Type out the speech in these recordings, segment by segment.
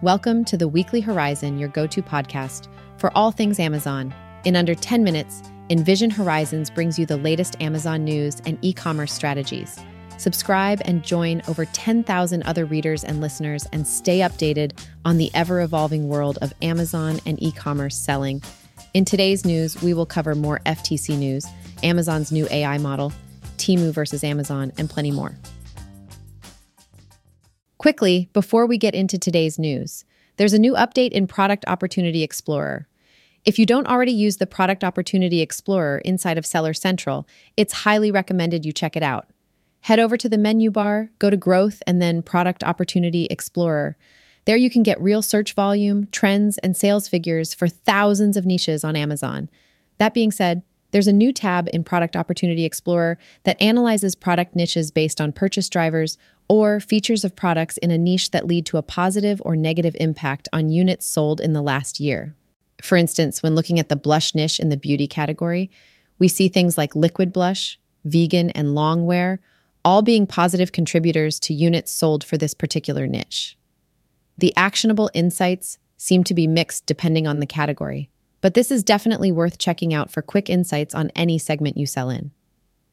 Welcome to the Weekly Horizon, your go to podcast for all things Amazon. In under 10 minutes, Envision Horizons brings you the latest Amazon news and e commerce strategies. Subscribe and join over 10,000 other readers and listeners and stay updated on the ever evolving world of Amazon and e commerce selling. In today's news, we will cover more FTC news, Amazon's new AI model, Temu versus Amazon, and plenty more. Quickly, before we get into today's news, there's a new update in Product Opportunity Explorer. If you don't already use the Product Opportunity Explorer inside of Seller Central, it's highly recommended you check it out. Head over to the menu bar, go to Growth, and then Product Opportunity Explorer. There you can get real search volume, trends, and sales figures for thousands of niches on Amazon. That being said, there's a new tab in Product Opportunity Explorer that analyzes product niches based on purchase drivers or features of products in a niche that lead to a positive or negative impact on units sold in the last year. For instance, when looking at the blush niche in the beauty category, we see things like liquid blush, vegan, and long wear all being positive contributors to units sold for this particular niche. The actionable insights seem to be mixed depending on the category, but this is definitely worth checking out for quick insights on any segment you sell in.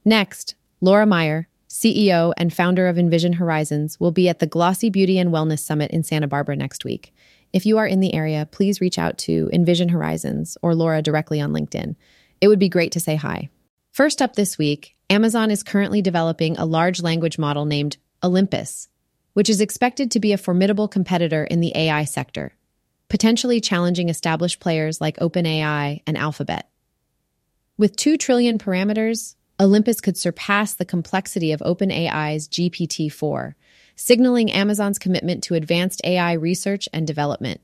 Next, Laura Meyer, CEO and founder of Envision Horizons, will be at the Glossy Beauty and Wellness Summit in Santa Barbara next week. If you are in the area, please reach out to Envision Horizons or Laura directly on LinkedIn. It would be great to say hi. First up this week, Amazon is currently developing a large language model named Olympus, which is expected to be a formidable competitor in the AI sector, potentially challenging established players like OpenAI and Alphabet. With 2 trillion parameters, Olympus could surpass the complexity of OpenAI's GPT 4, signaling Amazon's commitment to advanced AI research and development.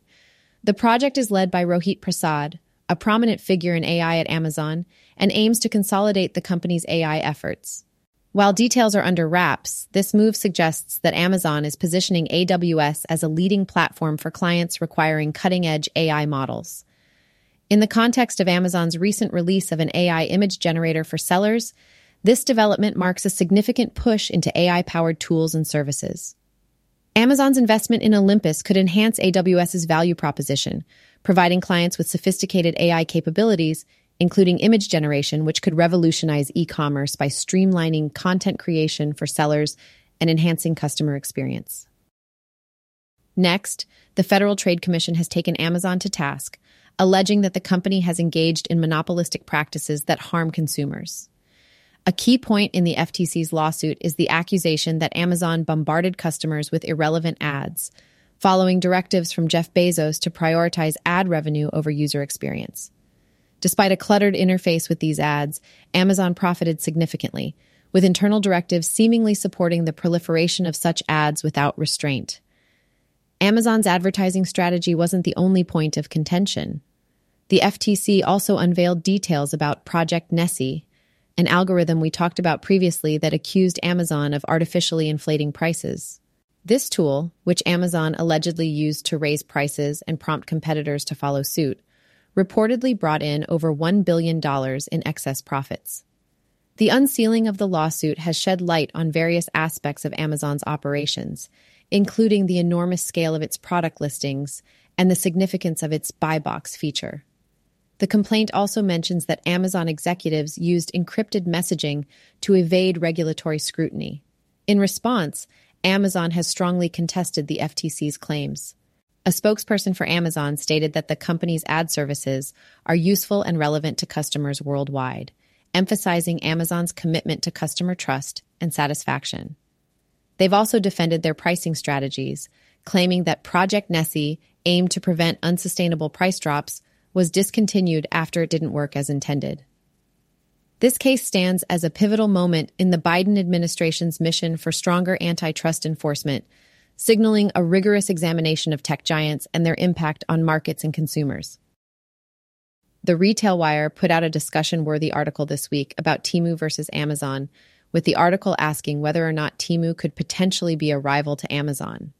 The project is led by Rohit Prasad, a prominent figure in AI at Amazon, and aims to consolidate the company's AI efforts. While details are under wraps, this move suggests that Amazon is positioning AWS as a leading platform for clients requiring cutting edge AI models. In the context of Amazon's recent release of an AI image generator for sellers, this development marks a significant push into AI powered tools and services. Amazon's investment in Olympus could enhance AWS's value proposition, providing clients with sophisticated AI capabilities, including image generation, which could revolutionize e commerce by streamlining content creation for sellers and enhancing customer experience. Next, the Federal Trade Commission has taken Amazon to task alleging that the company has engaged in monopolistic practices that harm consumers. A key point in the FTC's lawsuit is the accusation that Amazon bombarded customers with irrelevant ads, following directives from Jeff Bezos to prioritize ad revenue over user experience. Despite a cluttered interface with these ads, Amazon profited significantly, with internal directives seemingly supporting the proliferation of such ads without restraint. Amazon's advertising strategy wasn't the only point of contention. The FTC also unveiled details about Project Nessie, an algorithm we talked about previously that accused Amazon of artificially inflating prices. This tool, which Amazon allegedly used to raise prices and prompt competitors to follow suit, reportedly brought in over $1 billion in excess profits. The unsealing of the lawsuit has shed light on various aspects of Amazon's operations, including the enormous scale of its product listings and the significance of its buy box feature. The complaint also mentions that Amazon executives used encrypted messaging to evade regulatory scrutiny. In response, Amazon has strongly contested the FTC's claims. A spokesperson for Amazon stated that the company's ad services are useful and relevant to customers worldwide, emphasizing Amazon's commitment to customer trust and satisfaction. They've also defended their pricing strategies, claiming that Project Nessie aimed to prevent unsustainable price drops was discontinued after it didn't work as intended. This case stands as a pivotal moment in the Biden administration's mission for stronger antitrust enforcement, signaling a rigorous examination of tech giants and their impact on markets and consumers. The Retail Wire put out a discussion worthy article this week about Temu versus Amazon, with the article asking whether or not Temu could potentially be a rival to Amazon.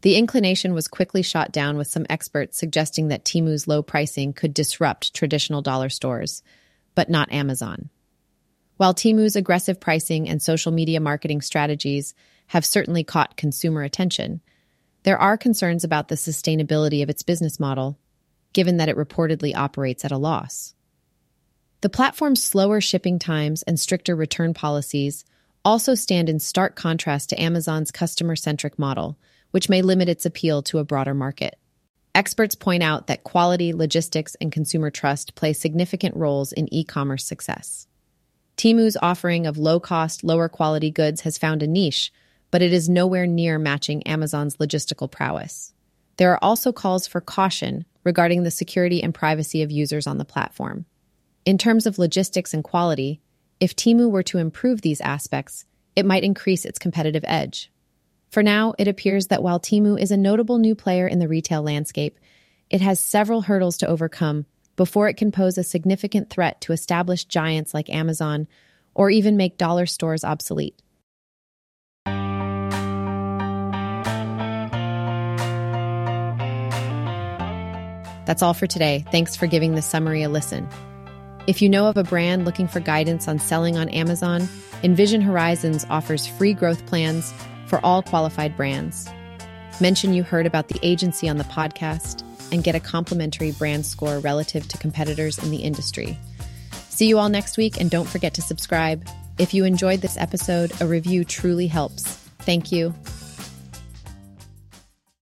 The inclination was quickly shot down with some experts suggesting that Temu's low pricing could disrupt traditional dollar stores, but not Amazon. While Temu's aggressive pricing and social media marketing strategies have certainly caught consumer attention, There are concerns about the sustainability of its business model, given that it reportedly operates at a loss. The platform's slower shipping times and stricter return policies also stand in stark contrast to Amazon's customer centric model, which may limit its appeal to a broader market. Experts point out that quality, logistics, and consumer trust play significant roles in e commerce success. Temu's offering of low cost, lower quality goods has found a niche, but it is nowhere near matching Amazon's logistical prowess. There are also calls for caution regarding the security and privacy of users on the platform. In terms of logistics and quality, if Temu were to improve these aspects, it might increase its competitive edge. For now, it appears that while Temu is a notable new player in the retail landscape, it has several hurdles to overcome before it can pose a significant threat to established giants like Amazon or even make dollar stores obsolete. That's all for today. Thanks for giving this summary a listen. If you know of a brand looking for guidance on selling on Amazon, Envision Horizons offers free growth plans for all qualified brands. Mention you heard about the agency on the podcast and get a complimentary brand score relative to competitors in the industry. See you all next week, and don't forget to subscribe. If you enjoyed this episode, a review truly helps. Thank you.